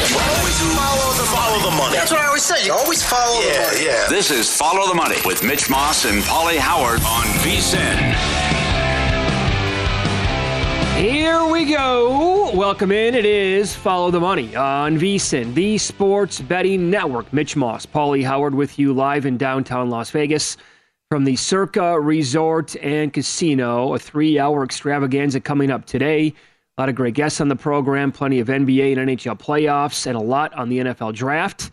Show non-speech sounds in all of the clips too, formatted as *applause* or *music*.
Follow the, follow the money. That's what I always say. You always follow yeah, the money. Yeah. This is Follow the Money with Mitch Moss and Paulie Howard on VSIN. Here we go. Welcome in. It is Follow the Money on VSIN, the sports betting network. Mitch Moss, Paulie Howard with you live in downtown Las Vegas from the Circa Resort and Casino. A three hour extravaganza coming up today. A lot of great guests on the program, plenty of NBA and NHL playoffs, and a lot on the NFL draft.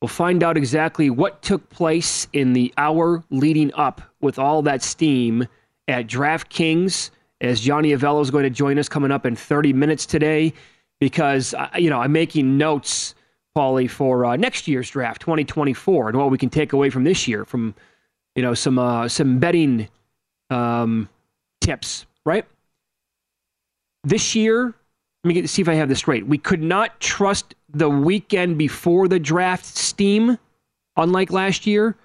We'll find out exactly what took place in the hour leading up with all that steam at DraftKings as Johnny Avello is going to join us coming up in 30 minutes today because, uh, you know, I'm making notes, Paulie, for uh, next year's draft, 2024, and what we can take away from this year from, you know, some, uh, some betting um, tips, right? This year, let me get, see if I have this straight. We could not trust the weekend before the draft steam, unlike last year,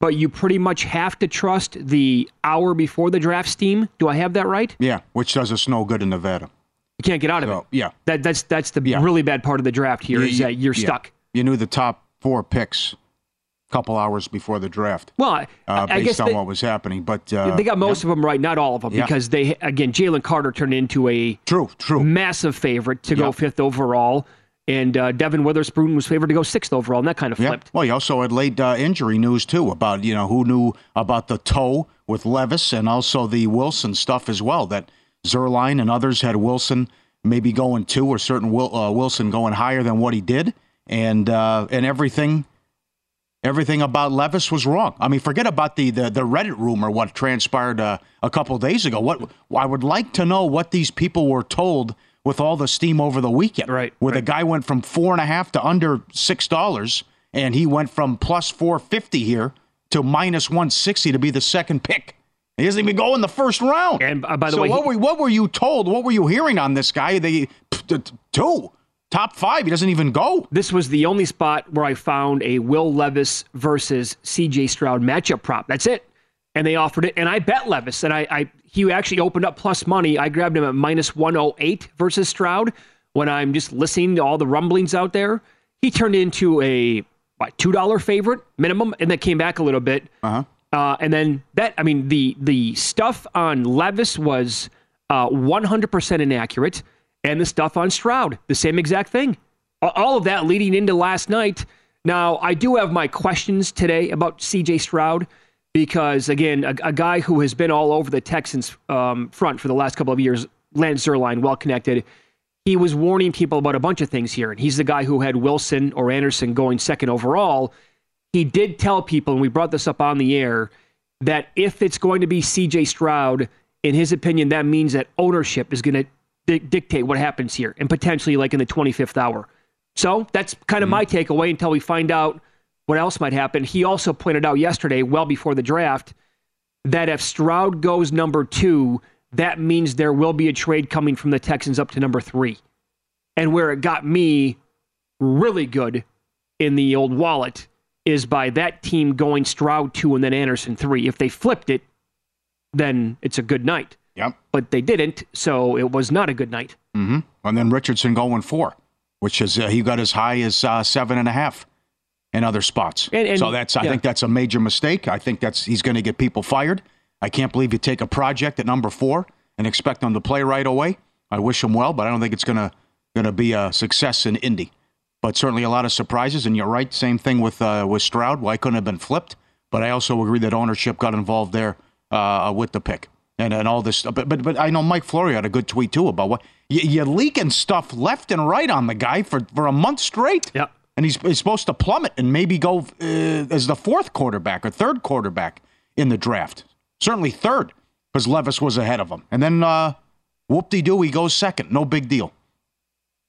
but you pretty much have to trust the hour before the draft steam. Do I have that right? Yeah, which does us no good in Nevada. You can't get out of So, it. yeah. That, that's that's the Yeah. really bad part of the draft here is You- that you're yeah. stuck. You knew the top four picks couple hours before the draft, Well, I, uh, I based guess on they, what was happening. But uh, they got most yeah. of them right, not all of them, Yeah. because they again Jalen Carter turned into a True, true. massive favorite to go fifth overall, and uh, Devon Witherspoon was favored to go sixth overall, and that kind of Yeah. flipped. Well, you also had late uh, injury news too about you know who knew about the toe with Levis and also the Wilson stuff as well. That Zierlein and others had Wilson maybe going two or certain Wil- uh, Wilson going higher than what he did, and uh, and everything. Everything about Levis was wrong. I mean, forget about the the, the Reddit rumor. What transpired uh, a couple days ago? What I would like to know what these people were told with all the steam over the weekend. Right, Where right. the guy went from four and a half to under six dollars, and he went from plus four fifty here to minus one sixty to be the second pick. He doesn't even go in the first round. And, uh, by the so way, what he- were what were you told? What were you hearing on this guy? They two top five. He doesn't even go. This was the only spot where I found a Will Levis versus CJ Stroud matchup prop. That's it. And they offered it, and I bet Levis, and I, I he actually opened up plus money. I grabbed him at minus 108 versus Stroud when I'm just listening to all the rumblings out there. He turned into a what two dollar favorite minimum, and then came back a little bit. Uh-huh. Uh, and then that, I mean, the the stuff on Levis was uh, 100% inaccurate, and the stuff on Stroud, the same exact thing. All of that leading into last night. Now, I do have my questions today about CJ Stroud because, again, a, a guy who has been all over the Texans um, front for the last couple of years, Lance Zierlein, well connected. He was warning people about a bunch of things here, and he's the guy who had Wilson or Anderson going second overall he did tell people, and we brought this up on the air, that if it's going to be CJ Stroud, in his opinion, that means that ownership is going to di- dictate what happens here, and potentially like in the 25th hour. So that's kind of mm-hmm. my takeaway until we find out what else might happen. He also pointed out yesterday, well before the draft, that if Stroud goes number two, that means there will be a trade coming from the Texans up to number three. And where it got me really good in the old wallet is by that team going Stroud two and then Anderson three. If they flipped it, then it's a good night. Yep. But they didn't, so it was not a good night. Mm-hmm. And then Richardson going four, which is uh, he got as high as uh, seven and a half in other spots. And, and, so that's I yeah. think that's a major mistake. I think that's he's going to get people fired. I can't believe you take a project at number four and expect them to play right away. I wish him well, but I don't think it's going to going to be a success in Indy. But certainly a lot of surprises, and you're right. Same thing with uh, with Stroud. Why couldn't have been flipped? But I also agree that ownership got involved there uh, with the pick and, and all this. stuff. But but but I know Mike Florio had a good tweet too about what you, you're leaking stuff left and right on the guy for, for a month straight. Yep. And he's, he's supposed to plummet and maybe go uh, as the fourth quarterback or third quarterback in the draft. Certainly third because Levis was ahead of him. And then uh, whoop de doo, he goes second. No big deal.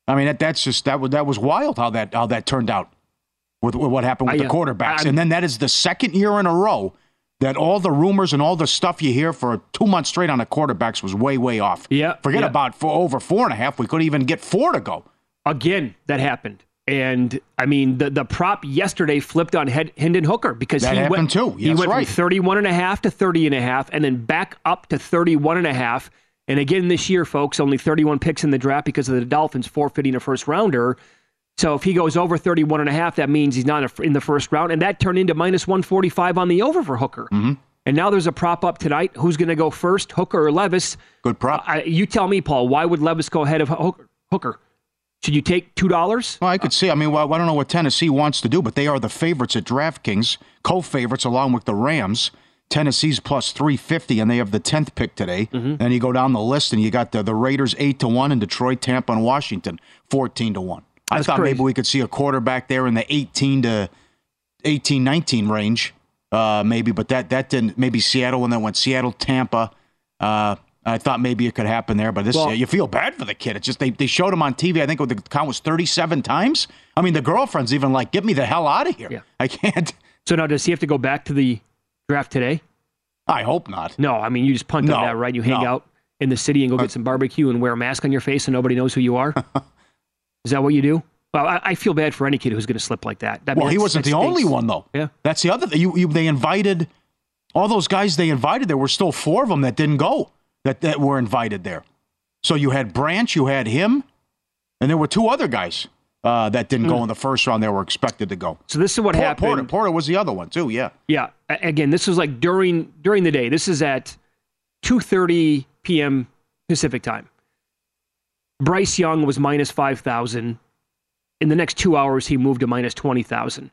I mean that that's just that was that was wild how that how that turned out with, with what happened with I, the quarterbacks. I, and then that is the second year in a row that all the rumors and all the stuff you hear for two months straight on the quarterbacks was way way off. Yeah, forget yeah. about for over four and a half. We couldn't even get four to go. Again, that happened. And I mean, the, the prop yesterday flipped on Hed- Hendon Hooker because that he happened went, too. he went right. from 31 and a half to 30 and a half and then back up to 31 and a half. And again, this year, folks, only 31 picks in the draft because of the Dolphins forfeiting a first rounder. So if he goes over 31 and a half, that means he's not in the first round. And that turned into minus 145 on the over for Hooker. Mm-hmm. And now there's a prop up tonight. Who's going to go first, Hooker or Levis? Good prop. I, you tell me, Paul, why would Levis go ahead of Hooker? Hooker? Should you take $2? Well, I could see. I mean, well, I don't know what Tennessee wants to do, but they are the favorites at DraftKings, co-favorites along with the Rams. Tennessee's plus 350, and they have the 10th pick today. Mm-hmm. Then you go down the list, and you got the, the Raiders 8 to 1, and Detroit, Tampa, and Washington 14 to 1. I thought crazy. maybe we could see a quarterback there in the 18 to 18, 19 range, uh, maybe, but that, that didn't. Maybe Seattle, when then went Seattle, Tampa. Uh, I thought maybe it could happen there, but this Well- you feel bad for the kid. It's just they, they showed him on TV. I think the count was 37 times. I mean, the girlfriend's even like, "Get me the hell out of here! Yeah. I can't." So now does he have to go back to the draft today? I hope not. No, I mean you just punt No, on that, right? You hang no. out in the city and go get some barbecue and wear a mask on your face and nobody knows who you are. *laughs* Is that what you do? Well, I, I feel bad for any kid who's going to slip like that. that Well, he wasn't the only one though. Yeah. That's the other thing. You, you, they invited all those guys they invited. There were still four of them that didn't go. That that were invited there. So you had Branch, you had him, and there were two other guys uh, that didn't go in the first round. They were expected to go. So this is what happened. Porter, Porter was the other one too. Yeah. Yeah. Again, this was like during during the day. This is at 2:30 p.m. Pacific time. Bryce Young was minus 5,000. In the next two hours, he moved to minus 20,000.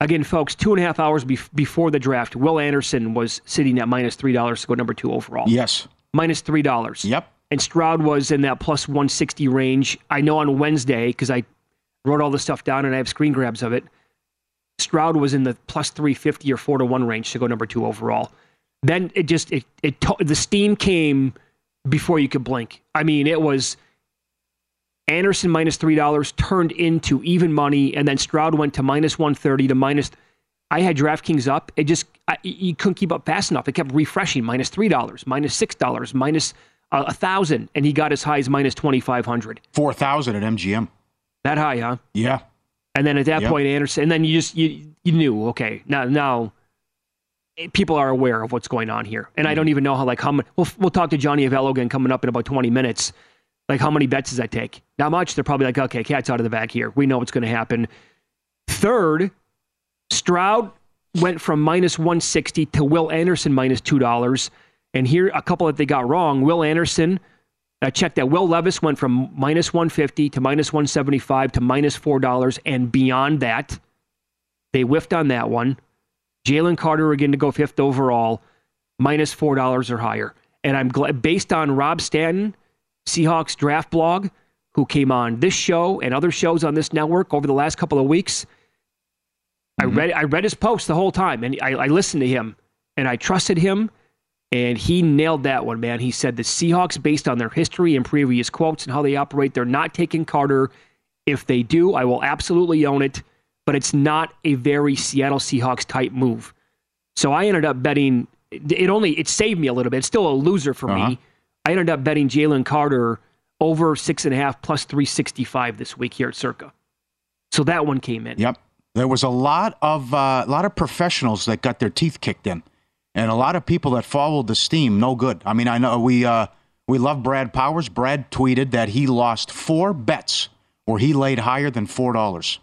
Again, folks, two and a half hours bef- before the draft, Will Anderson was sitting at minus $3 to go number two overall. Yes. Minus $3. Yep. And Stroud was in that plus 160 range. I know on Wednesday, because I wrote all the stuff down and I have screen grabs of it. Stroud was in the plus 350 or 4 to 1 range to go number 2 overall. Then it just it it to, the steam came before you could blink. I mean, it was Anderson minus $3 turned into even money and then Stroud went to minus 130 to minus I had DraftKings up. It just I, you couldn't keep up fast enough. It kept refreshing minus $3, minus $6, minus uh, a 1000 and he got as high as minus 2500. Four thousand at MGM. That high, huh? Yeah. And then at that Yep. point, Anderson, and then you just you you knew, okay, now now people are aware of what's going on here, and I Mm-hmm. don't even know how like how many. We'll we'll talk to Johnny Avello again coming up in about twenty minutes. Like how many bets does that take? Not much. They're probably like, okay, cat's out of the bag here. We know what's going to happen. Third, Stroud went from minus one sixty to Will Anderson minus two dollars, and here a couple that they got wrong. Will Anderson. I checked that Will Levis went from minus 150 to minus 175 to minus $4 and beyond that. They whiffed on that one. Jalen Carter again to go fifth overall, minus $4 or higher. And I'm glad, based on Rob Staton, Seahawks draft blog, who came on this show and other shows on this network over the last couple of weeks. I read I read his post the whole time and I, I listened to him and I trusted him and he nailed that one, man. He said the Seahawks, based on their history and previous quotes and how they operate, they're not taking Carter. If they do, I will absolutely own it, but it's not a very Seattle Seahawks type move. So I ended up betting it only it saved me a little bit. It's still a loser for Uh-huh. me. I ended up betting Jalen Carter over six and a half plus three sixty five this week here at Circa. So that one came in. Yep. There was a lot of uh, a lot of professionals that got their teeth kicked in, and a lot of people that followed the steam. No good. I mean, I know we uh, we love Brad Powers. Brad tweeted that he lost four bets where he laid higher than four dollars,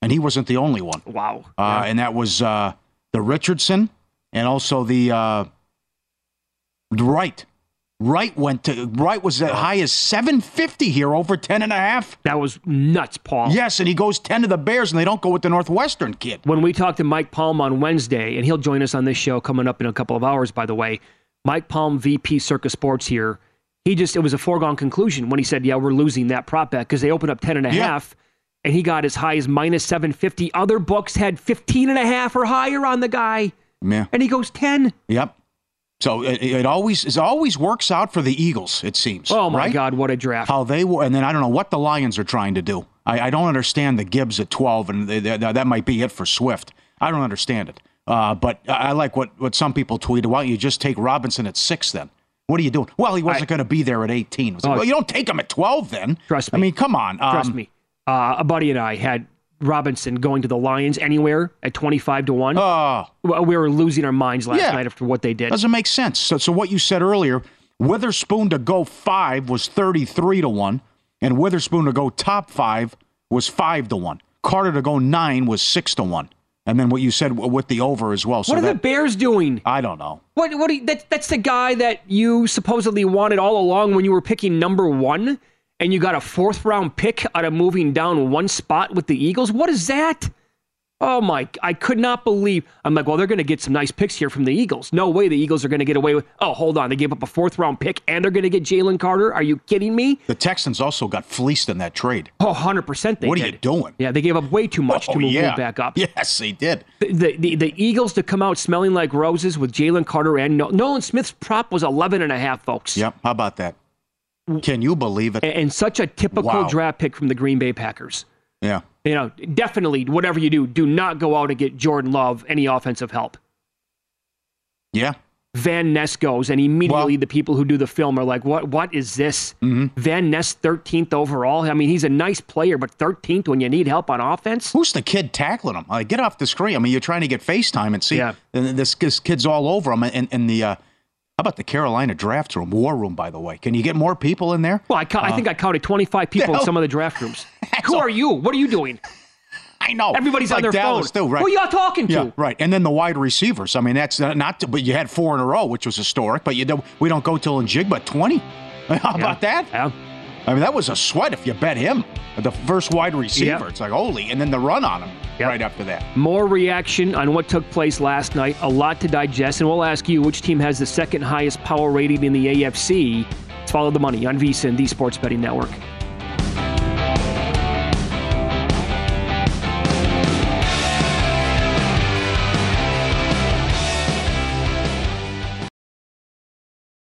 and he wasn't the only one. Wow. Uh, And that was uh, the Richardson and also the uh, Wright. Wright went to Wright was as high as 750 here over 10 and a half. That was nuts, Paul. Yes, and he goes 10 to the Bears and they don't go with the Northwestern kid. When we talked to Mike Palm on Wednesday, and he'll join us on this show coming up in a couple of hours, by the way. Mike Palm, VP Circa Sports here. He just, it was a foregone conclusion when he said, yeah, we're losing that prop bet because they opened up 10 and a Yeah. half, and he got as high as minus 750. Other books had 15 and a half or higher on the guy, Yeah. and he goes 10. Yep. So it, it always it always works out for the Eagles, it seems. Oh, my right? God, what a draft. How they were, and then I don't know what the Lions are trying to do. I, I don't understand the Gibbs at 12, and they, they- that might be it for Swift. I don't understand it. Uh, but I like what, what some people tweeted. Why don't you just take Robinson at six then? What are you doing? Well, he wasn't going to be there at 18. It was like, Oh. well, you don't take him at 12 then. Trust me. I mean, come on. Trust Um, me. Uh, a buddy and I had Robinson going to the Lions anywhere at 25 to 1. Oh, we were losing our minds last Yeah. night after what they did. doesn't make sense. So, so what you said earlier, Witherspoon to go five was 33 to 1, and Witherspoon to go top five was 5 to 1. Carter to go nine was 6 to 1. And then what you said with the over as well. So what are that, the Bears doing? I don't know. What? What? You, that, that's the guy that you supposedly wanted all along when you were picking number one, and you got a fourth round pick out of moving down one spot with the Eagles. What is that? Oh my! I could not believe. I'm like, well, they're going to get some nice picks here from the Eagles. No way the Eagles are going to get away with. Oh, hold on, they gave up a fourth round pick, and they're going to get Jalen Carter. Are you kidding me? The Texans also got fleeced in that trade. Oh, 100 percent. They What are did. you doing? Yeah, they gave up way too much Oh, to move yeah. back up. *laughs* Yes, they did. The, the, the, the Eagles to come out smelling like roses with Jalen Carter and no- Nolan Smith's prop was 11 and a half, folks. Yep. How about that? Can you believe it? And, such a typical Wow. draft pick from the Green Bay Packers. Yeah. You know, definitely, whatever you do, do not go out and get Jordan Love any offensive help. Yeah. Van Ness goes, and immediately Well- the people who do the film are like, "What? What is this? Mm-hmm. Van Ness, thirteenth overall. I mean, he's a nice player, but thirteenth when you need help on offense. Who's the kid tackling him? Like, get off the screen. I mean, you're trying to get FaceTime and see. Yeah. And this, this kid's all over him. And, and the, uh, how about the Carolina draft room, war room, by the way? Can you get more people in there? Well, I, ca- I think I uh, counted twenty-five people in some of the draft rooms. *laughs* Who are you? What are you doing? I know. Everybody's like on their Dallas phone. Too, right. Who y'all talking to? Yeah, right. And then the wide receivers. I mean, that's not, not to, but you had four in a row, which was historic. But you don't, we don't go till Njigba twenty. *laughs* How about that? Yeah. I mean, that was a sweat if you bet him, the first wide receiver. Yeah. It's like holy, and then the run on him Yep. right after that. More reaction on what took place last night. A lot to digest, and we'll ask you which team has the second highest power rating in the AFC. Follow the money on VSIN, the Sports Betting Network.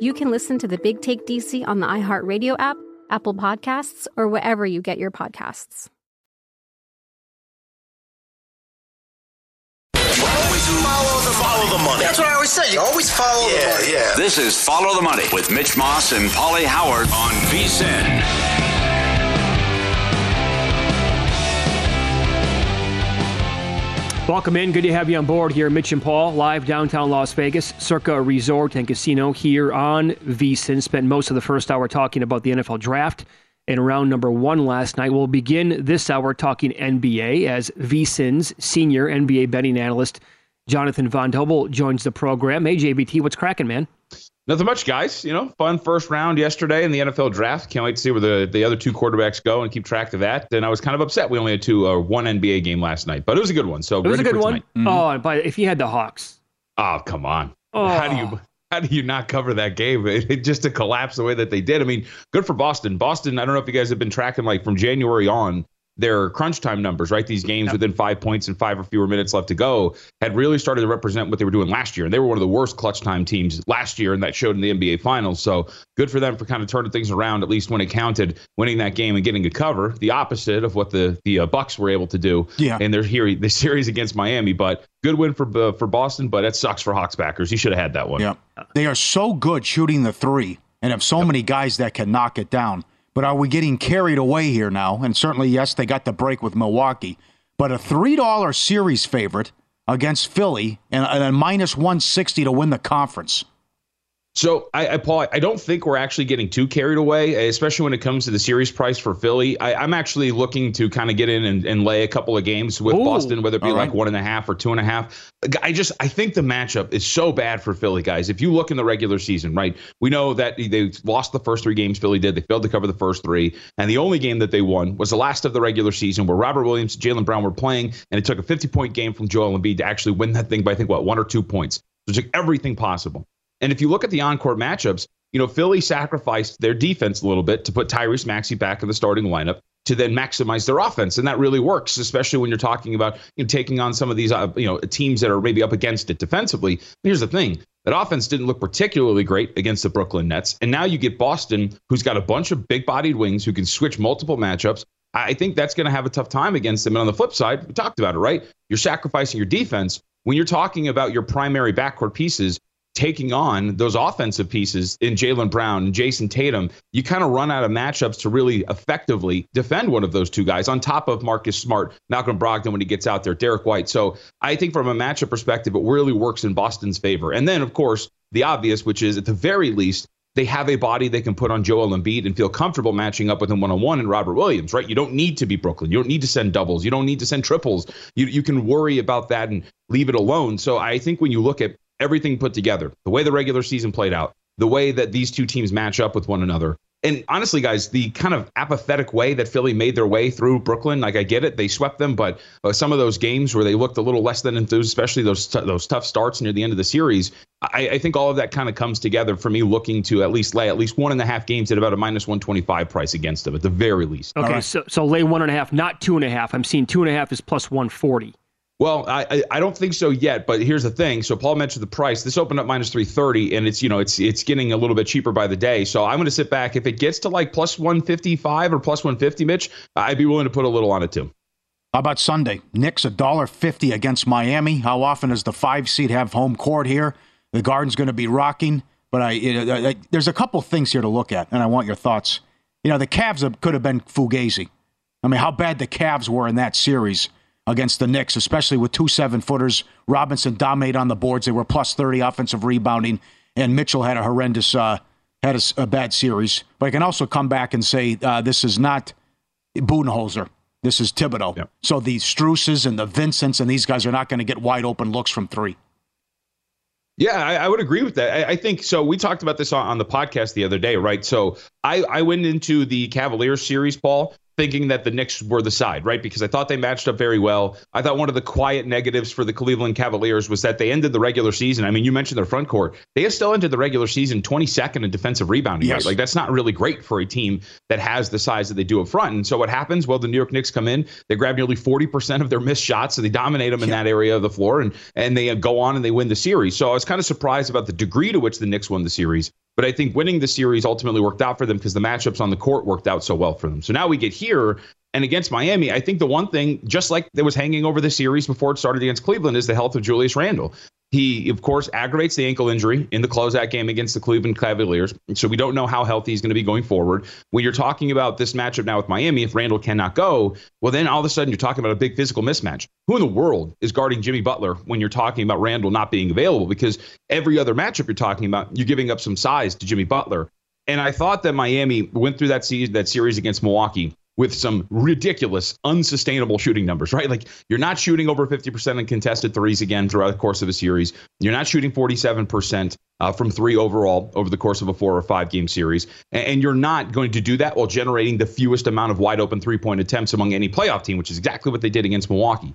you can listen to the Big Take DC on the iHeartRadio app, Apple Podcasts, or wherever you get your podcasts. Follow the, follow the money. That's what I always say. You always follow yeah, the money. Yeah. This is Follow the Money with Mitch Moss and Paulie Howard on VSIN. Welcome in. Good to have you on board here. Mitch and Paul, live downtown Las Vegas, Circa Resort and Casino here on VSIN. Spent most of the first hour talking about the NFL draft in round number one last night. We'll begin this hour talking NBA as VSIN's senior NBA betting analyst, Jonathan Von Tobel, joins the program. Hey, JVT, what's cracking, man? Nothing much, guys. You know, fun first round yesterday in the NFL draft. Can't wait to see where the, the other two quarterbacks go and keep track of that. And I was kind of upset we only had two, uh, one NBA game last night, but it was a good one. So it was a good one. Mm-hmm. Oh, but if you had the Hawks, oh come on, oh. how do you *laughs* how do you not cover that game? It, it, just to collapse the way that they did. I mean, good for Boston. Boston. I don't know if you guys have been tracking like from January on their crunch time numbers, right? These games within five points and five or fewer minutes left to go had really started to represent what they were doing last year. And they were one of the worst clutch time teams last year, and that showed in the NBA Finals. So good for them for kind of turning things around, at least when it counted, winning that game and getting a cover. The opposite of what the the uh, Bucks were able to do yeah. in their here the series against Miami. But good win for uh, for Boston, but it sucks for Hawks backers. You should have had that one. Yeah, they are so good shooting the three, and have so yep. many guys that can knock it down. But are we getting carried away here now? And certainly, yes, they got the break with Milwaukee. But a $3 series favorite against Philly and, a minus 160 to win the conference. So, I, I, Paul, I don't think we're actually getting too carried away, especially when it comes to the series price for Philly. I, am actually looking to kind of get in and, and, lay a couple of games with Ooh, Boston, whether it be right. like one and a half or two and a half. I just I think the matchup is so bad for Philly guys. If you look in the regular season, right, we know that they lost the first three games. Philly did. They failed to cover the first three, and the only game that they won was the last of the regular season, where Robert Williams, Jaylen Brown were playing, and it took a 50 point game from Joel Embiid to actually win that thing by I think what one or two points. So it took everything possible. And if you look at the on-court matchups, you know, Philly sacrificed their defense a little bit to put Tyrese Maxey back in the starting lineup to then maximize their offense, and that really works, especially when you're talking about you know, taking on some of these uh, you know teams that are maybe up against it defensively. Here's the thing: that offense didn't look particularly great against the Brooklyn Nets, and now you get Boston, who's got a bunch of big-bodied wings who can switch multiple matchups. I think that's going to have a tough time against them. And on the flip side, we talked about it, right? You're sacrificing your defense when you're talking about your primary backcourt pieces taking on those offensive pieces in Jaylen Brown and Jayson Tatum, you kind of run out of matchups to really effectively defend one of those two guys on top of Marcus Smart, Malcolm Brogdon when he gets out there, Derrick White. So I think from a matchup perspective, it really works in Boston's favor. And then, of course, the obvious, which is at the very least, they have a body they can put on Joel Embiid and feel comfortable matching up with him one on one and Robert Williams, right? You don't need to be Brooklyn. You don't need to send doubles. You don't need to send triples. You, you can worry about that and leave it alone. So I think when you look at everything put together, the way the regular season played out, the way that these two teams match up with one another, And honestly, guys, the kind of apathetic way that Philly made their way through Brooklyn, like I get it, they swept them, but uh, some of those games where they looked a little less than enthused, especially those t- those tough starts near the end of the series, I, I, think all of that kind of comes together for me looking to at least lay at least one and a half games at about a minus 125 price against them at the very least. Okay, right. so, so lay one and a half, not two and a half. I'm seeing two and a half is plus 140. Well, I, I don't think so yet, but here's the thing. So Paul mentioned the price. This opened up minus 330 and it's, you know, it's it's getting a little bit cheaper by the day. So I'm going to sit back if it gets to like plus 155 or plus 150, Mitch, I'd be willing to put a little on it too. How about Sunday? Knicks a dollar fifty against Miami. How often does the five seed have home court here? The Garden's going to be rocking, but I, I, I, there's a couple things here to look at, and I want your thoughts. You know, the Cavs could have been Fugazi. I mean, how bad the Cavs were in that series against the Knicks, especially with two seven footers. Robinson dominated on the boards. They were plus 30 offensive rebounding, and Mitchell had a horrendous, uh, had a, a, bad series. But I can also come back and say uh, this is not Budenholzer. This is Thibodeau. Yep. So the Struces and the Vincents and these guys are not going to get wide open looks from three. Yeah, I, I, would agree with that. I, I, think so. We talked about this on, on the podcast the other day, right? So I, I went into the Cavaliers series, Paul, thinking that the Knicks were the side, right? Because I thought they matched up very well. I thought one of the quiet negatives for the Cleveland Cavaliers was that they ended the regular season. I mean, you mentioned their front court. They have still ended the regular season 22nd in defensive rebounding. Yes. Right? Like that's not really great for a team that has the size that they do up front. And so what happens? Well, the New York Knicks come in, they grab nearly 40% of their missed shots, so they dominate them in yeah. that area of the floor, and and they go on and they win the series. So I was kind of surprised about the degree to which the Knicks won the series. But I think winning the series ultimately worked out for them because the matchups on the court worked out so well for them. So now we get here, and against Miami, I think the one thing, just like that was hanging over the series before it started against Cleveland, is the health of Julius Randle. He, of course, aggravates the ankle injury in the closeout game against the Cleveland Cavaliers. So we don't know how healthy he's going to be going forward. When you're talking about this matchup now with Miami, if Randle cannot go, well, then all of a sudden you're talking about a big physical mismatch. Who in the world is guarding Jimmy Butler when you're talking about Randle not being available? Because every other matchup you're talking about, you're giving up some size to Jimmy Butler. And I thought that Miami went through that season, that series against Milwaukee with some ridiculous, unsustainable shooting numbers, right? Like you're not shooting over 50% in contested threes again throughout the course of a series. You're not shooting 47% uh, from three overall over the course of a four or five game series. And, and you're not going to do that while generating the fewest amount of wide open three point attempts among any playoff team, which is exactly what they did against Milwaukee.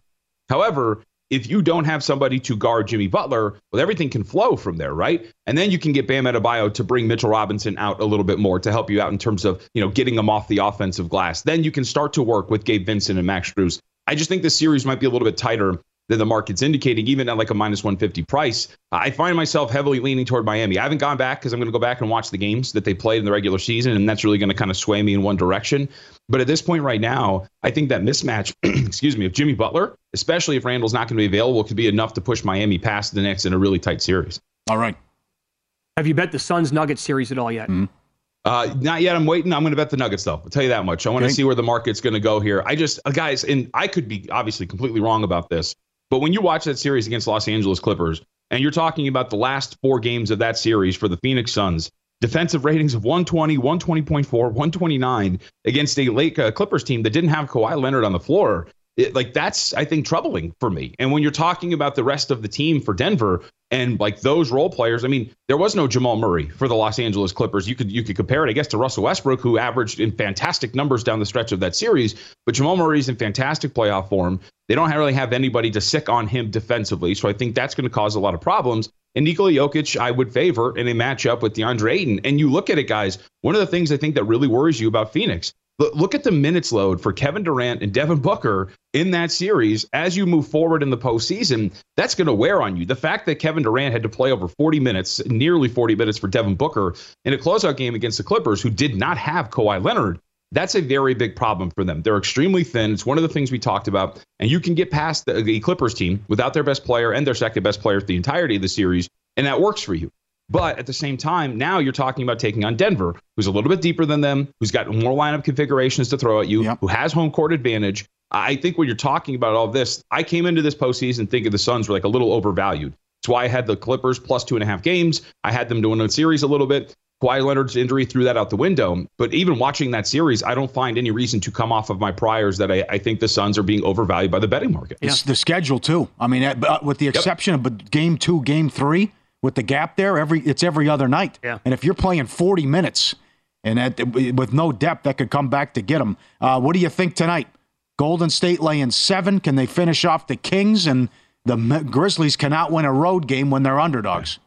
However, if you don't have somebody to guard Jimmy Butler, well, everything can flow from there, right? And then you can get Bam Adebayo to bring Mitchell Robinson out a little bit more to help you out in terms of, you know, getting them off the offensive glass. Then you can start to work with Gabe Vincent and Max Strus. I just think this series might be a little bit tighter than the market's indicating, even at like a minus 150 price. I find myself heavily leaning toward Miami. I haven't gone back because I'm going to go back and watch the games that they played in the regular season, and that's really going to kind of sway me in one direction. But at this point right now, I think that mismatch, *clears throat* excuse me, of Jimmy Butler, especially if Randle's not going to be available, could be enough to push Miami past the Knicks in a really tight series. All right. Have you bet the Suns Nuggets series at all yet? Mm-hmm. Uh, not yet. I'm waiting. I'm going to bet the Nuggets though. I'll tell you that much. I want to okay. see where the market's going to go here. I just, uh, guys, and I could be obviously completely wrong about this, but when you watch that series against Los Angeles Clippers, and you're talking about the last four games of that series for the Phoenix Suns, defensive ratings of 120, 120.4, 129 against a late uh, Clippers team that didn't have Kawhi Leonard on the floor. It, like that's I think troubling for me. And when you're talking about the rest of the team for Denver and like those role players, I mean, there was no Jamal Murray for the Los Angeles Clippers. You could you could compare it, I guess, to Russell Westbrook, who averaged in fantastic numbers down the stretch of that series. But Jamal Murray's in fantastic playoff form. They don't really have anybody to sic on him defensively, so I think that's going to cause a lot of problems. And Nikola Jokic, I would favor in a matchup with DeAndre Ayton. And you look at it, guys. One of the things I think that really worries you about Phoenix Look at the minutes load for Kevin Durant and Devin Booker in that series as you move forward in the postseason. That's going to wear on you. The fact that Kevin Durant had to play over 40 minutes, nearly 40 minutes for Devin Booker in a closeout game against the Clippers, who did not have Kawhi Leonard, that's a very big problem for them. They're extremely thin. It's one of the things we talked about. And you can get past the, the Clippers team without their best player and their second best player for the entirety of the series, and that works for you. But at the same time, now you're talking about taking on Denver, who's a little bit deeper than them, who's got more lineup configurations to throw at you, yep. who has home court advantage. I think when you're talking about all this, I came into this postseason thinking the Suns were like a little overvalued. That's why I had the Clippers plus two and a half games. I had them doing a series a little bit. Kawhi Leonard's injury threw that out the window. But even watching that series, I don't find any reason to come off of my priors that I, I think the Suns are being overvalued by the betting market. It's the schedule, too. I mean, uh, with the exception yep. of game two, game three, with the gap there, every it's every other night. Yeah. And if you're playing 40 minutes And that, with no depth, that could come back to get them. Uh, what do you think tonight? Golden State laying seven. Can they finish off the Kings? And the Grizzlies cannot win a road game when they're underdogs.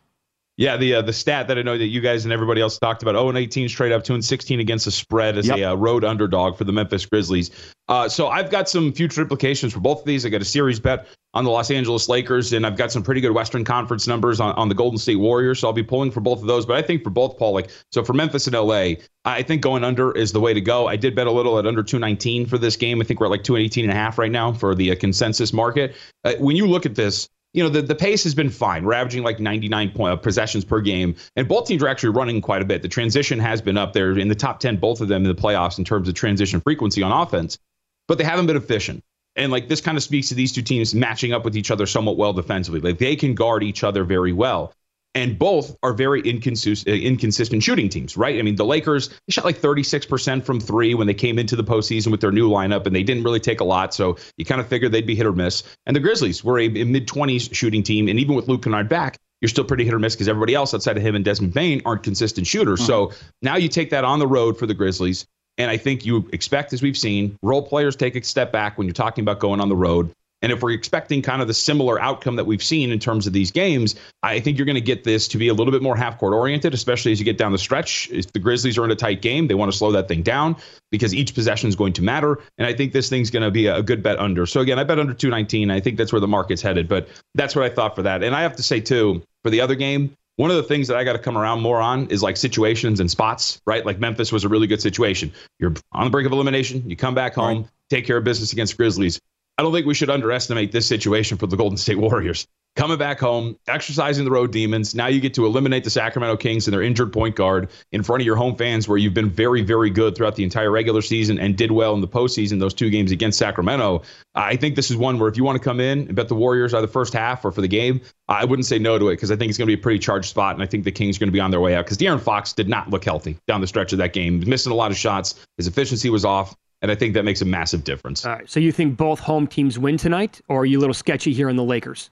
Yeah, the uh, the stat that I know that you guys and everybody else talked about: 0 and 18 straight up, 2 and 16 against the spread as yep. a uh, road underdog for the Memphis Grizzlies. Uh, so I've got some future implications for both of these. I got a series bet on the Los Angeles Lakers, and I've got some pretty good Western Conference numbers on, on the Golden State Warriors. So I'll be pulling for both of those. But I think for both, Paul, like so for Memphis and LA, I think going under is the way to go. I did bet a little at under 219 for this game. I think we're at like 218 and a half right now for the uh, consensus market. Uh, when you look at this you know, the, the pace has been fine. We're averaging like 99 point, uh, possessions per game, and both teams are actually running quite a bit. The transition has been up there in the top 10, both of them in the playoffs in terms of transition frequency on offense, but they haven't been efficient. And like this kind of speaks to these two teams matching up with each other somewhat well defensively. Like they can guard each other very well and both are very inconsistent, uh, inconsistent shooting teams, right? I mean, the Lakers they shot like 36% from three when they came into the postseason with their new lineup, and they didn't really take a lot, so you kind of figured they'd be hit or miss. And the Grizzlies were a, a mid 20s shooting team, and even with Luke Kennard back, you're still pretty hit or miss because everybody else outside of him and Desmond Bane aren't consistent shooters. Mm-hmm. So now you take that on the road for the Grizzlies. And I think you expect, as we've seen, role players take a step back when you're talking about going on the road. And if we're expecting kind of the similar outcome that we've seen in terms of these games, I think you're going to get this to be a little bit more half court oriented, especially as you get down the stretch. If the Grizzlies are in a tight game, they want to slow that thing down because each possession is going to matter. And I think this thing's going to be a good bet under. So again, I bet under 219. I think that's where the market's headed, but that's what I thought for that. And I have to say, too, for the other game, one of the things that I got to come around more on is like situations and spots, right? Like Memphis was a really good situation. You're on the brink of elimination, you come back home, right. take care of business against Grizzlies. I don't think we should underestimate this situation for the Golden State Warriors. Coming back home, exercising the road demons. Now you get to eliminate the Sacramento Kings and their injured point guard in front of your home fans, where you've been very, very good throughout the entire regular season and did well in the postseason, those two games against Sacramento. I think this is one where if you want to come in and bet the Warriors are the first half or for the game, I wouldn't say no to it because I think it's going to be a pretty charged spot. And I think the Kings are going to be on their way out because De'Aaron Fox did not look healthy down the stretch of that game, missing a lot of shots. His efficiency was off. And I think that makes a massive difference. All right. So you think both home teams win tonight, or are you a little sketchy here on the Lakers?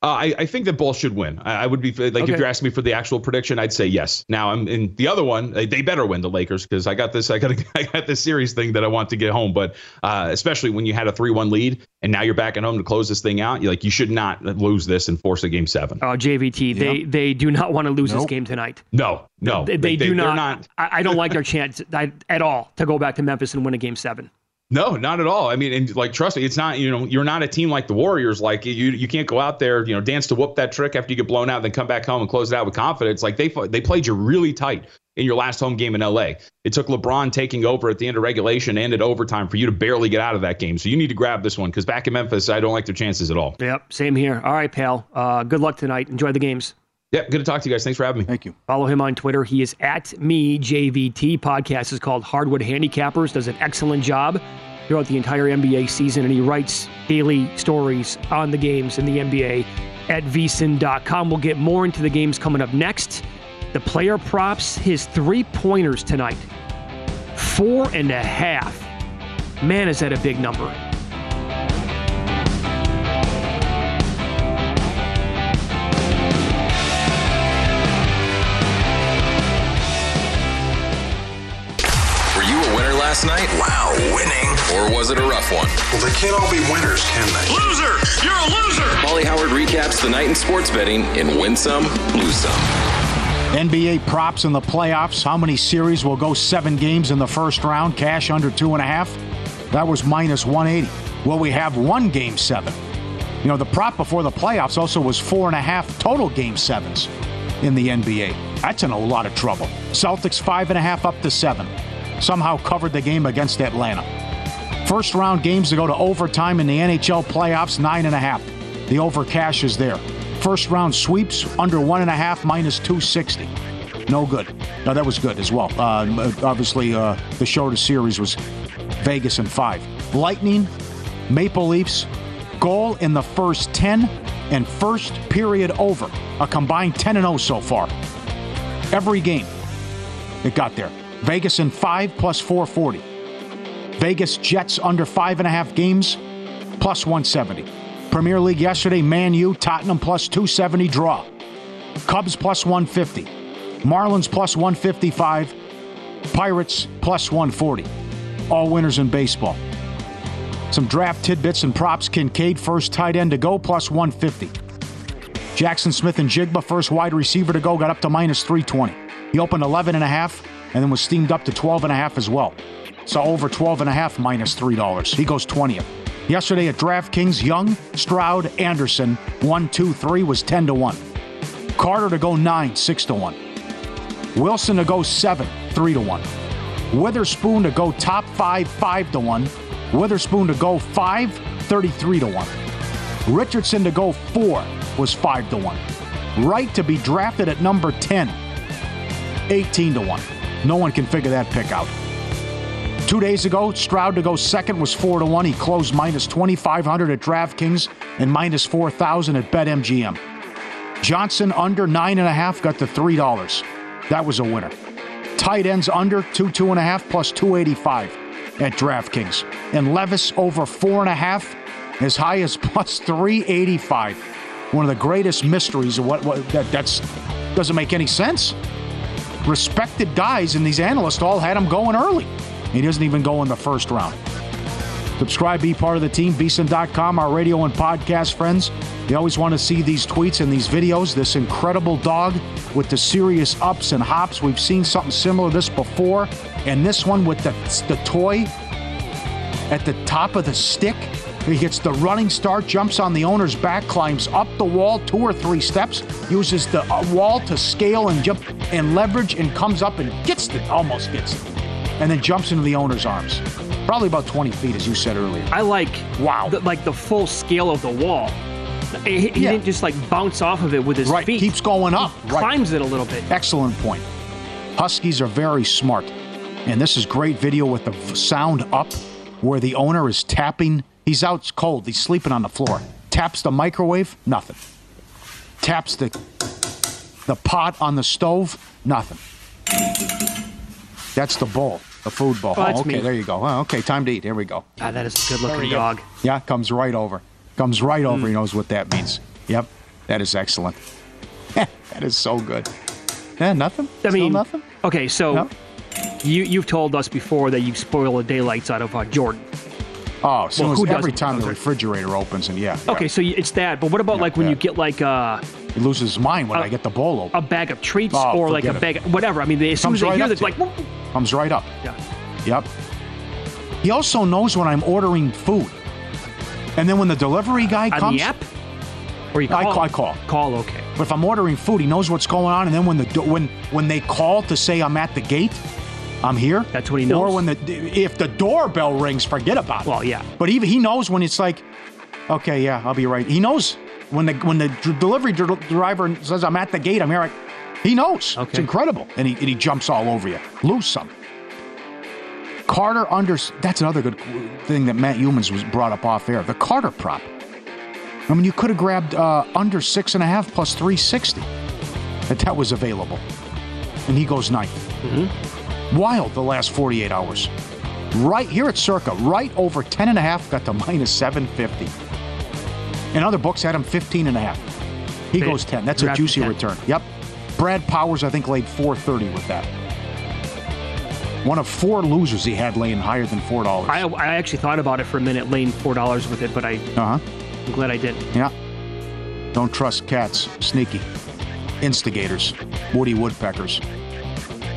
Uh, I, I, think that both should win. I, I would be like okay. if you're asking me for the actual prediction, I'd say yes. Now I'm in the other one. They, they better win the Lakers because I got this. I got *laughs* I got this series thing that I want to get home. But uh, especially when you had a three-one lead and now you're back at home to close this thing out, you like you should not lose this and force a game seven. Oh, JVT, yep. they they do not want to lose nope. this game tonight. No, no, they, they, they do not. not. I, I, don't like their chance at all to go back to Memphis and win a game seven. No, not at all. I mean, and like, trust me, it's not, you know, you're not a team like the Warriors. Like, you you can't go out there, you know, dance to whoop that trick after you get blown out, then come back home and close it out with confidence. Like, they they played you really tight in your last home game in LA. It took LeBron taking over at the end of regulation and at overtime for you to barely get out of that game. So you need to grab this one because back in Memphis, I don't like their chances at all. Yep, same here. All right, pal. Uh, good luck tonight. Enjoy the games. Yeah, good to talk to you guys. Thanks for having me. Thank you. Follow him on Twitter. He is at me JVT. Podcast is called Hardwood Handicappers. Does an excellent job throughout the entire NBA season, and he writes daily stories on the games in the NBA at vsin.com. We'll get more into the games coming up next. The player props his three pointers tonight. Four and a half. Man, is that a big number. Last night? Wow, winning. Or was it a rough one? Well, they can't all be winners, can they? Loser! You're a loser! Molly Howard recaps the night in sports betting in Win Some, Lose Some. NBA props in the playoffs. How many series will go seven games in the first round? Cash under two and a half? That was minus 180. Will we have one game seven? You know, the prop before the playoffs also was four and a half total game sevens in the NBA. That's in a lot of trouble. Celtics five and a half up to seven somehow covered the game against Atlanta. First round games to go to overtime in the NHL playoffs, nine and a half. The over cash is there. First round sweeps, under one and a half, minus 260. No good. No, that was good as well. Uh, obviously, uh, the shortest series was Vegas and five. Lightning, Maple Leafs, goal in the first 10 and first period over. A combined 10 and 0 so far. Every game it got there. Vegas in five plus 440. Vegas Jets under five and a half games plus 170. Premier League yesterday, Man U, Tottenham plus 270 draw. Cubs plus 150. Marlins plus 155. Pirates plus 140. All winners in baseball. Some draft tidbits and props. Kincaid, first tight end to go, plus 150. Jaxon Smith-Njigba, first wide receiver to go, got up to minus 320. He opened 11 and a half and then was steamed up to 12 and a half as well. So over 12 and a half minus $3. He goes 20th. Yesterday at DraftKings, Young, Stroud, Anderson, 1, 2, 3 was 10 to 1. Carter to go 9, 6 to 1. Wilson to go 7, 3 to 1. Witherspoon to go top 5, 5 to 1. Witherspoon to go 5, 33 to 1. Richardson to go 4 was 5 to 1. Wright to be drafted at number 10, 18 to 1. No one can figure that pick out. Two days ago, Stroud to go second was 4 to 1. He closed minus 2,500 at DraftKings and minus 4,000 at BetMGM. Johnson under 9.5 got to $3. That was a winner. Tight ends under 2, 2.5 plus 285 at DraftKings. And Levis over 4.5 as high as *laughs* plus 385. One of the greatest mysteries of what, what that that's doesn't make any sense. Respected guys and these analysts all had him going early. He doesn't even go in the first round. Subscribe, be part of the team, VSiN.com, our radio and podcast friends. You always want to see these tweets and these videos. This incredible dog with the serious ups and hops. We've seen something similar this before. And this one with the, the toy at the top of the stick. He gets the running start, jumps on the owner's back, climbs up the wall two or three steps, uses the uh, wall to scale and jump and leverage, and comes up and gets it, almost gets it, and then jumps into the owner's arms. Probably about 20 feet, as you said earlier. I like wow, the, like the full scale of the wall. He, he Yeah. didn't just like bounce off of it with his Right, feet. keeps going up. He Right. climbs it a little bit. Excellent point. Huskies are very smart. And this is great video with the sound up where the owner is tapping. He's out cold. He's sleeping on the floor. Taps the microwave, nothing. Taps the the pot on the stove, nothing. That's the bowl, the food bowl. Oh, okay, me. there you go. Oh, okay, time to eat. Here we go. Ah, that is a good There we looking go. dog. Yeah, comes right over. Comes right over. Hmm. He knows what that means. Yep, that is excellent. *laughs* that is so good. Yeah, nothing. I Still mean, nothing. okay, so No. you you've told us before that you spoil the daylights out of uh, Jordan. Oh, as soon Well, as every time the refrigerator opens, and yeah, yeah. Okay, so it's that. But what about Yeah, like when yeah. you get like uh, he loses his mind when Uh, I get the bowl open. a bag of treats Oh, or like a it. bag of whatever? I mean, they, as soon as they right hear this, like, whoop. Comes right up. yeah. Yep. He also knows when I'm ordering food, and then when the delivery guy on comes, the app, or you I call? call- I call. Call, okay. But if I'm ordering food, he knows what's going on, and then when the when when they call to say I'm at the gate, I'm here. That's what he knows. Or when the if the doorbell rings, forget about it. Well, yeah. But even he knows when it's like, okay, yeah, I'll be right. He knows when the when the delivery dr- driver says I'm at the gate, I'm here. He knows. It's incredible, and he and he jumps all over you. Lose some. Carter under. That's another good thing that Matt Youmans was brought up off air. The Carter prop. I mean, you could have grabbed uh, under six and a half plus 360 that that was available. And he goes ninth. Wild the last 48 hours. Right here at Circa, right over 10 and a half, got to minus 750. And other books had him 15 and a half. He goes 10. That's a juicy return. Yep. Brad Powers, I think, laid 430 with that. One of four losers he had laying higher than $4. I, I actually thought about it for a minute, laying four dollars with it, but I, Uh huh. I'm glad I didn't. Yeah. Don't trust cats. Sneaky. Instigators. Woody woodpeckers.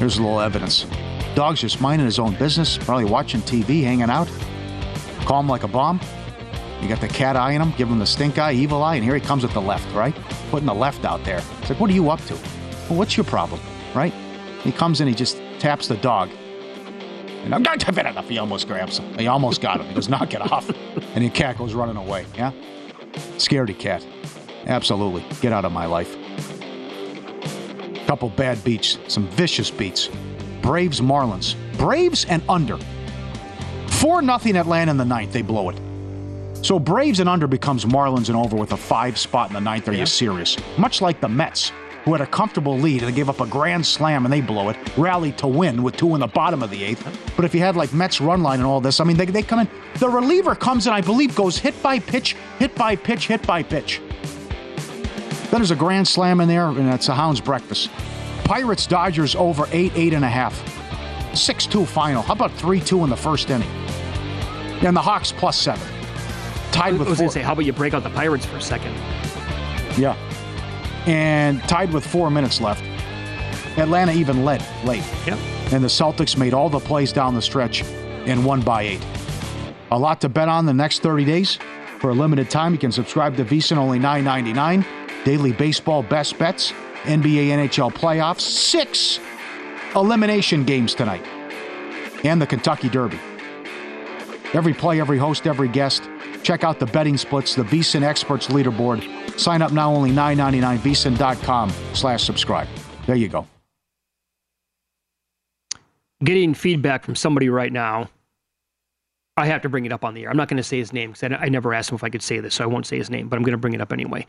Here's a little evidence. Dog's just minding his own business, probably watching TV, hanging out. Calm like a bomb. You got the cat eyeing him, give him the stink eye, evil eye, and here he comes with the left, right? Putting the left out there. It's like, what are you up to? Well, what's your problem, right? He comes in, he just taps the dog. And I'm not enough. He almost grabs him. He almost got him. He goes, knock it off. And the cat goes running away. Yeah? Scaredy cat. Absolutely. Get out of my life. Couple bad beats. Some vicious beats. Braves Marlins. Braves and under. 4 nothing Atlanta in the ninth. They blow it. So Braves and under becomes Marlins and over with a five spot in the ninth. Are you serious? Much like the Mets, who had a comfortable lead and they gave up a grand slam and they blow it, rallied to win with two in the bottom of the eighth. But if you had like Mets run line and all this, I mean, they, they come in. The reliever comes in, I believe, goes hit by pitch, hit by pitch, hit by pitch. Then there's a grand slam in there, and it's a Hounds breakfast. Pirates Dodgers over eight, eight and a half. 6 2 final. How about 3 2 in the first inning? And the Hawks plus seven. Tied with I was four. going to say, how about you break out the Pirates for a second? Yeah. And tied with four minutes left. Atlanta even led late. Yep. And the Celtics made all the plays down the stretch and won by eight. A lot to bet on the next 30 days. For a limited time, you can subscribe to VSiN only $9.99. Daily baseball best bets, NBA, NHL playoffs, six elimination games tonight, and the Kentucky Derby. Every play, every host, every guest. Check out the betting splits, the VSiN Experts Leaderboard. Sign up now, only $9.99, VSiN.com slash subscribe. There you go. Getting feedback from somebody right now. I have to bring it up on the air. I'm not going to say his name because I, I never asked him if I could say this, so I won't say his name, but I'm going to bring it up anyway.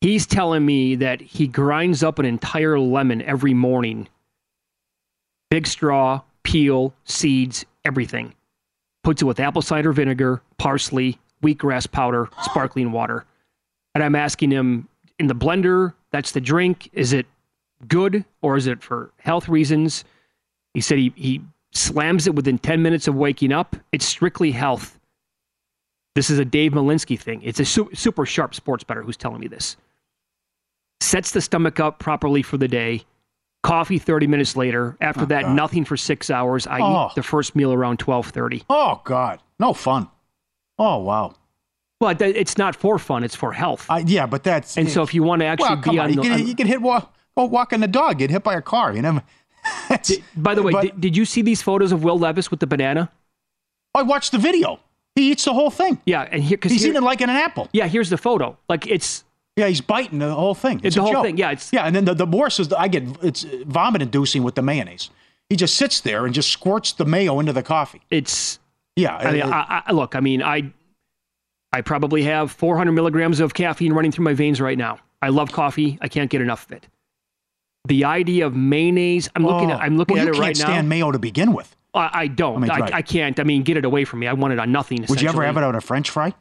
He's telling me that he grinds up an entire lemon every morning big straw, peel, seeds, everything. Puts it with apple cider vinegar, parsley, wheatgrass powder, sparkling water. And I'm asking him in the blender, that's the drink. Is it good or is it for health reasons? He said he, he slams it within 10 minutes of waking up. It's strictly health. This is a Dave Malinsky thing. It's a su- super sharp sports bettor who's telling me this. Sets the stomach up properly for the day. Coffee 30 minutes later. After Oh, that, God. nothing for six hours. I Oh. eat the first meal around 1230. Oh, God. No fun. Oh, wow. Well, it's not for fun. It's for health. Uh, yeah, but that's. and so if you want to actually well, be on. on You the... can, you can hit walk, oh, walking the dog, get hit by a car. You know. *laughs* Did- by the way, but- did, did you see these photos of Will Levis with the banana? I watched the video. He eats the whole thing. Yeah, and here because He's eating it like an apple. Yeah, here's the photo. Like it's Yeah, he's biting the whole thing. It's, the a whole joke. thing. Yeah, it's Yeah, and then the, the worst is that I get it's vomit inducing with the mayonnaise. He just sits there and just squirts the mayo into the coffee. it's. Yeah, I mean, it- I, I, look. I mean, I I probably have 400 milligrams of caffeine running through my veins right now. I love coffee. I can't get enough of it. The idea of mayonnaise. I'm looking oh. at. I'm looking well, at you it can't stand mayo to begin with. I, I don't. I mean, I, right. I can't. I mean, get it away from me. I want it on nothing. Would you ever have it on a French fry?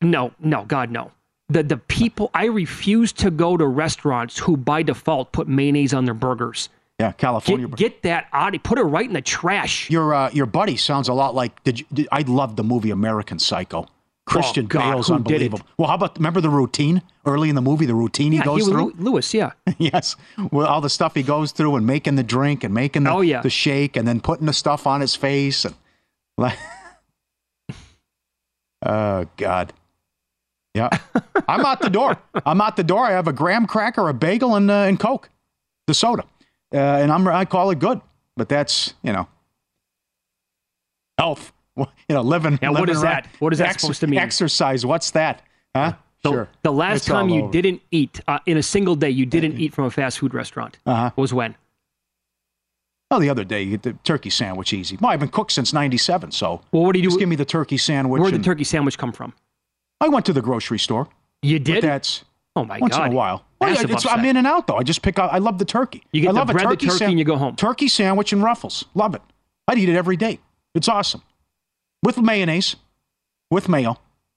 No, no, God, no. The the people I refuse to go to restaurants who by default put mayonnaise on their burgers. Yeah, California. Get, get that out. Put it right in the trash. Your uh, your buddy sounds a lot like. Did, you, did I love the movie American Psycho? Christian Oh, God, Bale's who did it? unbelievable. Well, how about remember the routine early in the movie? The routine he yeah, goes Huey through. Lew- Lewis. Yeah. *laughs* yes, well, all the stuff he goes through and making the drink and making the, Oh, yeah. the shake and then putting the stuff on his face and *laughs* like, *laughs* oh God, yeah. I'm out the door. I'm out the door. I have a graham cracker, a bagel, and uh, and Coke, the soda, uh, and I'm I call it good. But that's you know, health. *laughs* You know, living. Yeah, what living is right. that? What is that Ex- supposed to mean? Exercise. What's that? Huh? The, sure. the last It's time you over. didn't eat uh, in a single day, you didn't eat from a fast food restaurant. Uh-huh. Was when? Oh, the other day, you get the turkey sandwich easy. Well, I've been cooked since 97, so. Well, what do you Just do? give me the turkey sandwich. Where'd the turkey sandwich come from? I went to the grocery store. You did? that's Oh my once god! in a while. Well, yeah, it's. I'm in and out, though. I just pick out. I love the turkey. You get I the love a bread, the turkey turkey, and you go home. Turkey sandwich and Ruffles. Love it. I'd eat it every day. It's awesome. With mayonnaise, with mayo.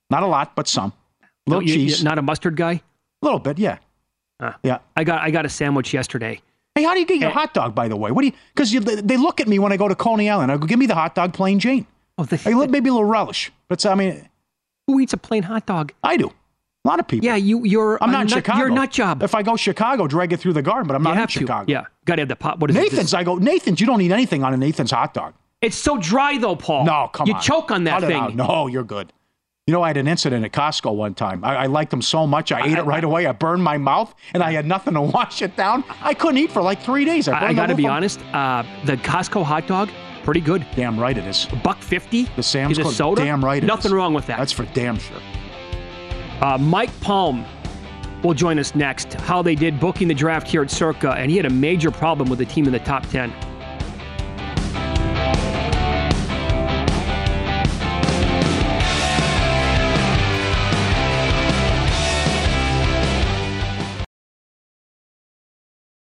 Not a lot, but some. Little No, you- cheese. not a mustard guy. A little bit, yeah. Ah. Yeah. I got I got a sandwich yesterday. Hey, how do you get your Eh. hot dog, by the way? What do you? Because they look at me when I go to Coney Island. I go, give me the hot dog, plain Jane. Oh, the, I maybe a little relish, but I mean, who eats a plain hot dog? I do. A lot of people. Yeah, you you're I'm not in nut- Chicago. You're a nut job. If I go Chicago, drag it through the garden, but I'm you not in to. Chicago. Yeah, got to have the pot. What is it? Nathan's, I go, Nathan's, you don't need anything on a Nathan's hot dog. It's so dry though, Paul. No, come you on. You choke on that Cut thing. No, you're good. You know, I had an incident at Costco one time. I, I liked them so much, I, ate it right away. I burned my mouth, and I had nothing to *laughs* wash it down. I couldn't eat for like three days. I, I, I got to be honest. Uh, the Costco hot dog, pretty good. Damn right it is. Buck fifty. The Sam's the Club, soda. damn right it Nothing is. wrong with that. That's for damn sure. Uh, Mike Palm will join us next. How they did booking the draft here at Circa, and he had a major problem with the team in the top 10.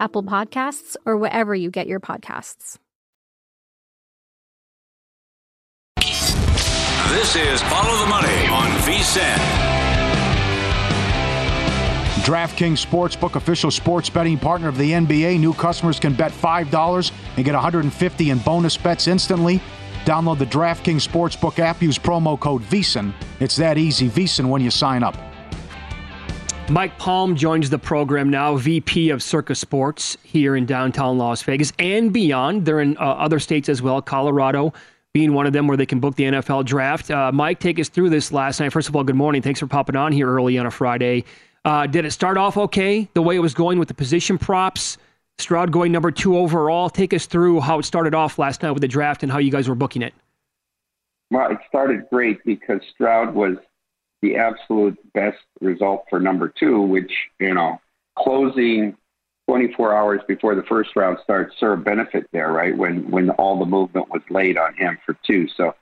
Apple Podcasts, or wherever you get your podcasts. This is Follow the Money on VSIN. DraftKings Sportsbook, official sports betting partner of the NBA. New customers can bet $5 and get 150 in bonus bets instantly. Download the DraftKings Sportsbook app. Use promo code VSIN. It's that easy. VSIN when you sign up. Mike Palm joins the program now, VP of Circa Sports here in downtown Las Vegas and beyond. They're in uh, other states as well, Colorado being one of them where they can book the NFL draft. Uh, Mike, take us through this last night. First of all, good morning. Thanks for popping on here early on a Friday. Uh, did it start off okay, the way it was going with the position props? Stroud going number two overall. Take us through how it started off last night with the draft and how you guys were booking it. Well, it started great because Stroud was the absolute best result for number two, which, you know, closing 24 hours before the first round starts served benefit there, right? When, when all the movement was laid on him for two. So,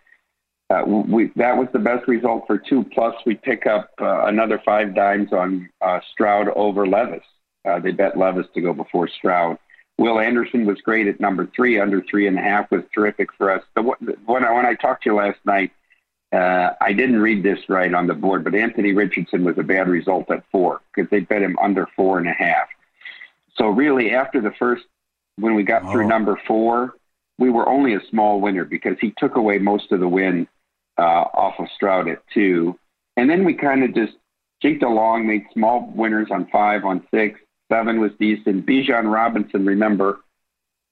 uh, we, that was the best result for two. Plus, we pick up uh, another five dimes on uh, Stroud over Levis. Uh, they bet Levis to go before Stroud. Will Anderson was great at number three, under three and a half was terrific for us. The, when I when I talked to you last night, uh, I didn't read this right on the board, but Anthony Richardson was a bad result at four because they bet him under four and a half. So really, after the first, when we got oh. through number four, we were only a small winner because he took away most of the win uh, off of Stroud at two, and then we kind of just jinked along, made small winners on five, on six, seven was decent. Bijan Robinson, remember,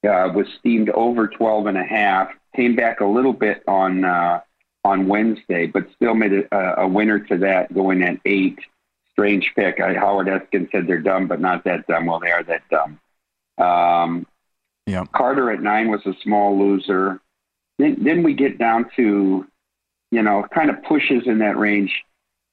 uh, was steamed over 12 and a half, came back a little bit on. Uh, on Wednesday, but still made a, a winner to that going at eight. Strange pick. I, Howard Eskin said they're dumb, but not that dumb. Well, they are that dumb. Um, Yeah. Carter at nine was a small loser. Then, then we get down to, you know, kind of pushes in that range.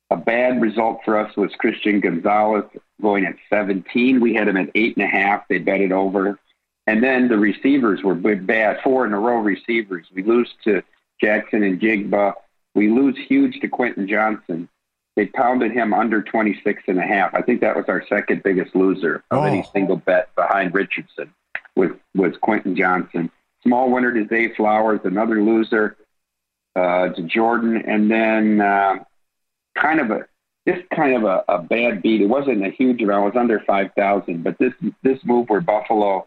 A bad result for us was Christian Gonzalez going at 17. We had him at eight and a half. They bet it over. And then the receivers were bad, four in a row receivers. We lose to Jaxon Njigba. We lose huge to Quentin Johnston. They pounded him under 26 and a half. I think that was our second biggest loser of oh. any single bet behind Richardson was, was Quentin Johnston. Small winner to Zay Flowers, another loser uh, to Jordan. And then uh, kind of a just kind of a, a bad beat. It wasn't a huge amount. It was under 5,000. But this, this move where Buffalo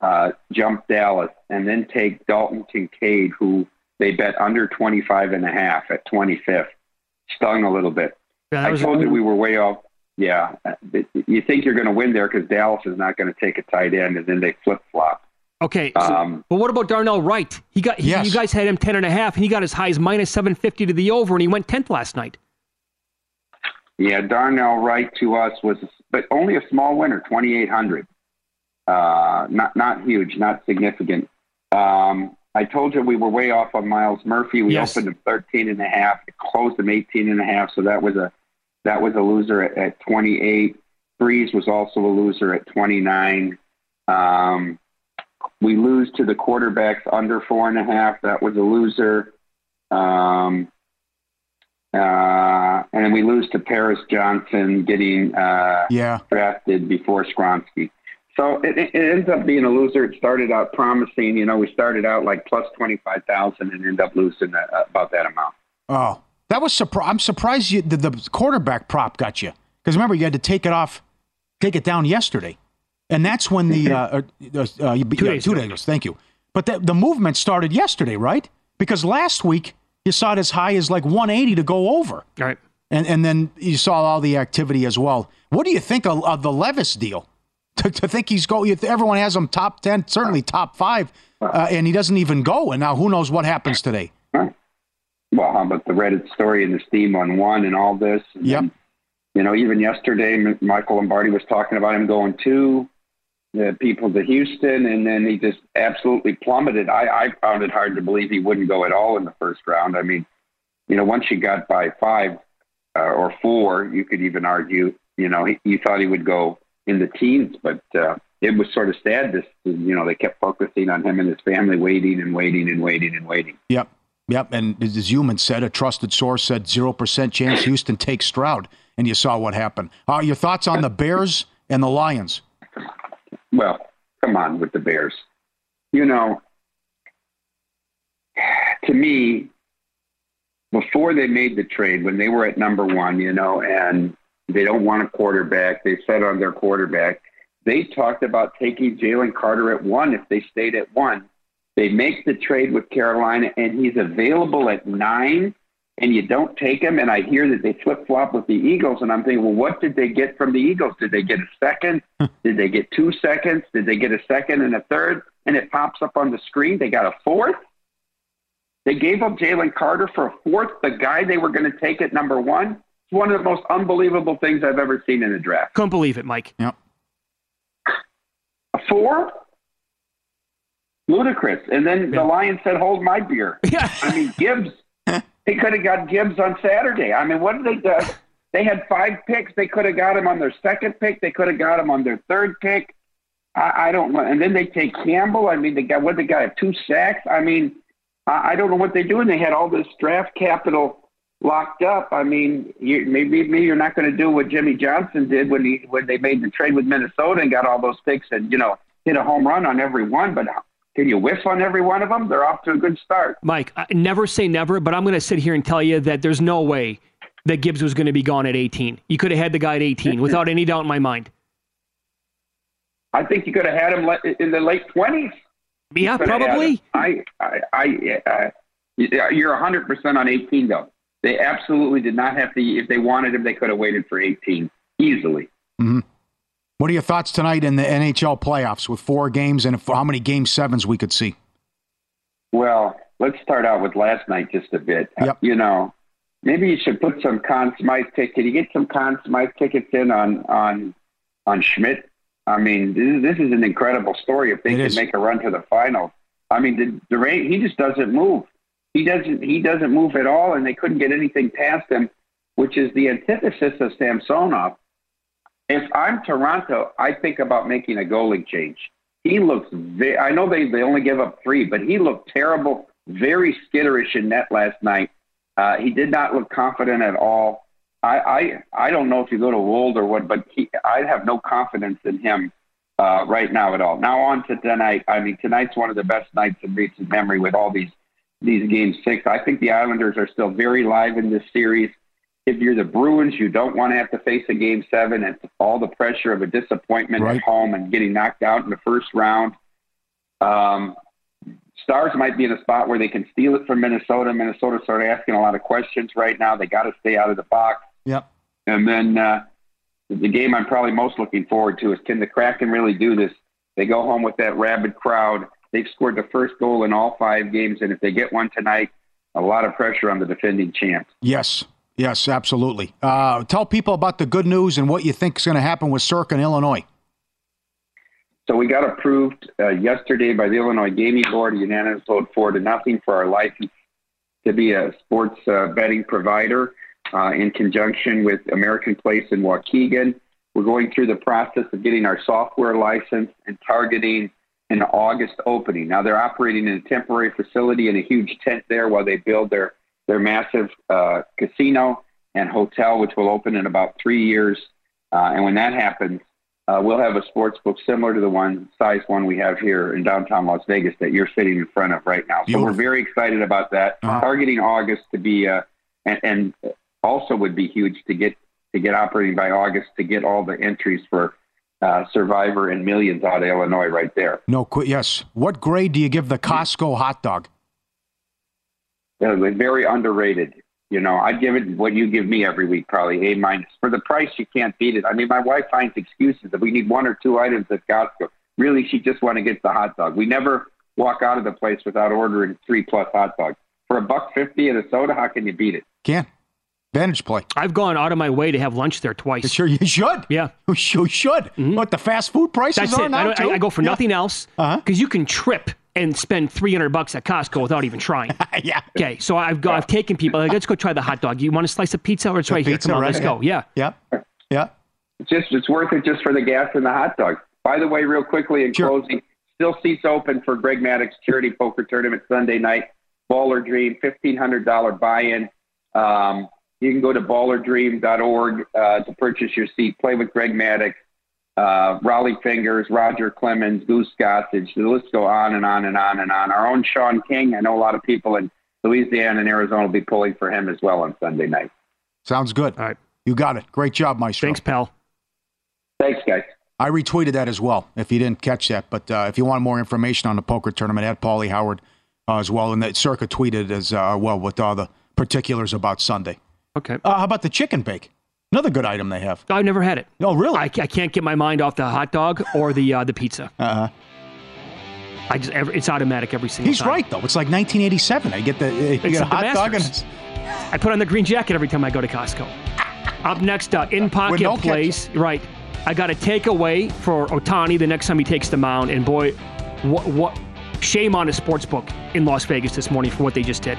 uh, jump Dallas and then take Dalton Kincaid, who they bet under 25 and a half at 25th, stung a little bit. Yeah, I told you we were way off. Yeah, you think you're going to win there because Dallas is not going to take a tight end, and then they flip flop. Okay, so, um, but what about Darnell Wright? He got he, yes. you guys had him ten and a half, and he got as high as minus seven fifty to the over, and he went tenth last night. Yeah, Darnell Wright to us was, but only a small winner, twenty eight hundred. Uh, not not huge, not significant. Um, I told you we were way off on Myles Murphy. We yes. opened him 13 and a half, closed him 18 and a half, so that was a that was a loser at, at 28. Bresee was also a loser at 29. Um, we lose to the quarterbacks under four and a half. That was a loser. Um, uh, and we lose to Paris Johnson getting uh, yeah. drafted before Skoronski. So it, it, ends up being a loser. It started out promising. You know, we started out like plus 25,000 and end up losing that, uh, about that amount. Oh, that was surprised. I'm surprised you, the, the quarterback prop got you. Because remember, you had to take it off, take it down yesterday. And that's when the, uh, uh, uh, uh two, yeah, days two days. Thank you. But the, the movement started yesterday, right? Because last week you saw it as high as like 180 to go over. Right. And, and then you saw all the activity as well. What do you think of, of the Levis deal? To, to think he's go. Everyone has him top ten, certainly top five, uh, and he doesn't even go. And now who knows what happens today? Well, how about the Reddit story and the steam on one and all this? And yep. Then, you know, even yesterday, Michael Lombardi was talking about him going to the people to Houston, and then he just absolutely plummeted. I, I found it hard to believe he wouldn't go at all in the first round. I mean, you know, once you got by five uh, or four, you could even argue, you know, he, you thought he would go in the teens, but uh, it was sort of sad. This, you know, they kept focusing on him and his family, waiting and waiting and waiting and waiting. Yep, yep. And as Youmans said, a trusted source said zero percent chance Houston takes Stroud, and you saw what happened. Uh, your thoughts on the Bears and the Lions? Well, come on with the Bears. You know, to me, before they made the trade, when they were at number one, you know, and they don't want a quarterback. They set on their quarterback. They talked about taking Jalen Carter at one if they stayed at one. They make the trade with Carolina, and he's available at nine, and you don't take him. And I hear that they flip flop with the Eagles, and I'm thinking, well, what did they get from the Eagles? Did they get a second? *laughs* did they get two seconds? Did they get a second and a third? And it pops up on the screen. They got a fourth. They gave up Jalen Carter for a fourth, the guy they were going to take at number one. It's one of the most unbelievable things I've ever seen in a draft. Couldn't believe it, Mike. Yep. A four? Ludicrous. And then yeah. the Lions said, hold my beer. *laughs* Yeah. I mean, Gibbs, *laughs* they could have got Gibbs on Saturday. I mean, what did they do? They had five picks. They could have got him on their second pick. They could have got him on their third pick. I, I don't know. And then they take Campbell. I mean, they got what they got two sacks. I mean, I, I don't know what they're doing. They had all this draft capital locked up. I mean, you, maybe maybe you're not going to do what Jimmy Johnson did when he when they made the trade with Minnesota and got all those picks and you know hit a home run on every one. But can you whiff on every one of them? They're off to a good start. Mike, I never say never, but I'm going to sit here and tell you that there's no way that Gibbs was going to be gone at 18. You could have had the guy at 18 without any doubt in my mind. I think you could have had him in the late 20s. Yeah, probably. I, I, I, uh, you're 100% on 18 though. They absolutely did not have to. If they wanted him, they could have waited for 18 easily. Mm-hmm. What are your thoughts tonight in the NHL playoffs with four games and how many game sevens we could see? Well, let's start out with last night just a bit. Yep. You know, maybe you should put some Conn Smythe tickets. Can you get some Conn Smythe tickets in on on on Schmid? I mean, this, is, this is an incredible story. If they It can is. make a run to the finals, I mean, the, Durant he just doesn't move. He doesn't he doesn't move at all, and they couldn't get anything past him, which is the antithesis of Samsonov. If I'm Toronto, I think about making a goalie change. He looks. Ve- I know they they only give up three, but he looked terrible, very skitterish in net last night. Uh, he did not look confident at all. I, I I don't know if you go to Woll or what, but he, I have no confidence in him uh, right now at all. Now on to tonight. I mean, tonight's one of the best nights in recent memory with all these these game six. I think the Islanders are still very live in this series. If you're the Bruins, you don't want to have to face a game seven and all the pressure of a disappointment Right. at home and getting knocked out in the first round. Um, Stars might be in a spot where they can steal it from Minnesota. Minnesota started asking a lot of questions right now. They got to stay out of the box. Yep. And then uh, the game I'm probably most looking forward to is can the Kraken really do this? They go home with that rabid crowd. They've scored the first goal in all five games, and if they get one tonight, a lot of pressure on the defending champs. Yes. Yes, absolutely. Uh, tell people about the good news and what you think is going to happen with Circa in Illinois. So we got approved uh, yesterday by the Illinois Gaming Board, a unanimous vote four to nothing for our license to be a sports uh, betting provider uh, in conjunction with American Place in Waukegan. We're going through the process of getting our software license and targeting an August opening. Now they're operating in a temporary facility in a huge tent there while they build their their massive uh, casino and hotel, which will open in about three years. Uh, and when that happens, uh, we'll have a sports book similar to the one size one we have here in downtown Las Vegas that you're sitting in front of right now. So we're very excited about that. Targeting August to be, uh, and, and also would be huge to get to get operating by August to get all the entries for uh, Survivor and Millions out of Illinois right there. No, qu- yes. What grade do you give the Costco hot dog? Uh, they're very underrated. You know, I'd give it what you give me every week, probably A minus. For the price, you can't beat it. I mean, my wife finds excuses that we need one or two items at Costco. Really, she just want to get the hot dog. We never walk out of the place without ordering three plus hot dogs. For a buck fifty and a soda, how can you beat it? Can't. Vantage play. I've gone out of my way to have lunch there twice. Sure, you should. Yeah, you should. What the fast food prices That's are it. now? I, don't- I- too? I go for Yeah. nothing else because you can trip and spend three hundred bucks at Costco without even trying. *laughs* yeah. Okay, so I've go, I've taken people. Like, let's go try the hot dog. You want a slice of pizza? Or it's The right here. Come on, right? let's go. Yeah. Yeah. Yeah. It's just it's worth it just for the gas and the hot dog. By the way, real quickly in closing, still seats open for Greg Maddux charity poker tournament Sunday night. Baller Dream, fifteen hundred dollar buy-in. Um, you can go to ballerdream.org uh, to purchase your seat. Play with Greg Maddux, uh, Rollie Fingers, Roger Clemens, Goose Gossage. The list go on and on and on and on. Our own Sean King. I know a lot of people in Louisiana and Arizona will be pulling for him as well on Sunday night. Sounds good. All right. You got it. Great job, Maestro. Thanks, pal. Thanks, guys. I retweeted that as well, if you didn't catch that. But uh, if you want more information on the poker tournament, at Paulie Howard uh, as well. And that Circa tweeted as uh, well with all the particulars about Sunday. Okay. Uh, how about the chicken bake? Another good item they have. I've never had it. Oh, really? I, I can't get my mind off the hot dog or the uh, the pizza. Uh-huh. I just every, it's automatic every single time. He's time. right, though. It's like 1987. I get the, uh, you It's get a hot dog and it's. I put on the green jacket every time I go to Costco. *laughs* Up next, uh, in pocket no plays. Right. I got a takeaway for Ohtani the next time he takes the mound. And boy, what what shame on a sports book in Las Vegas this morning for what they just did.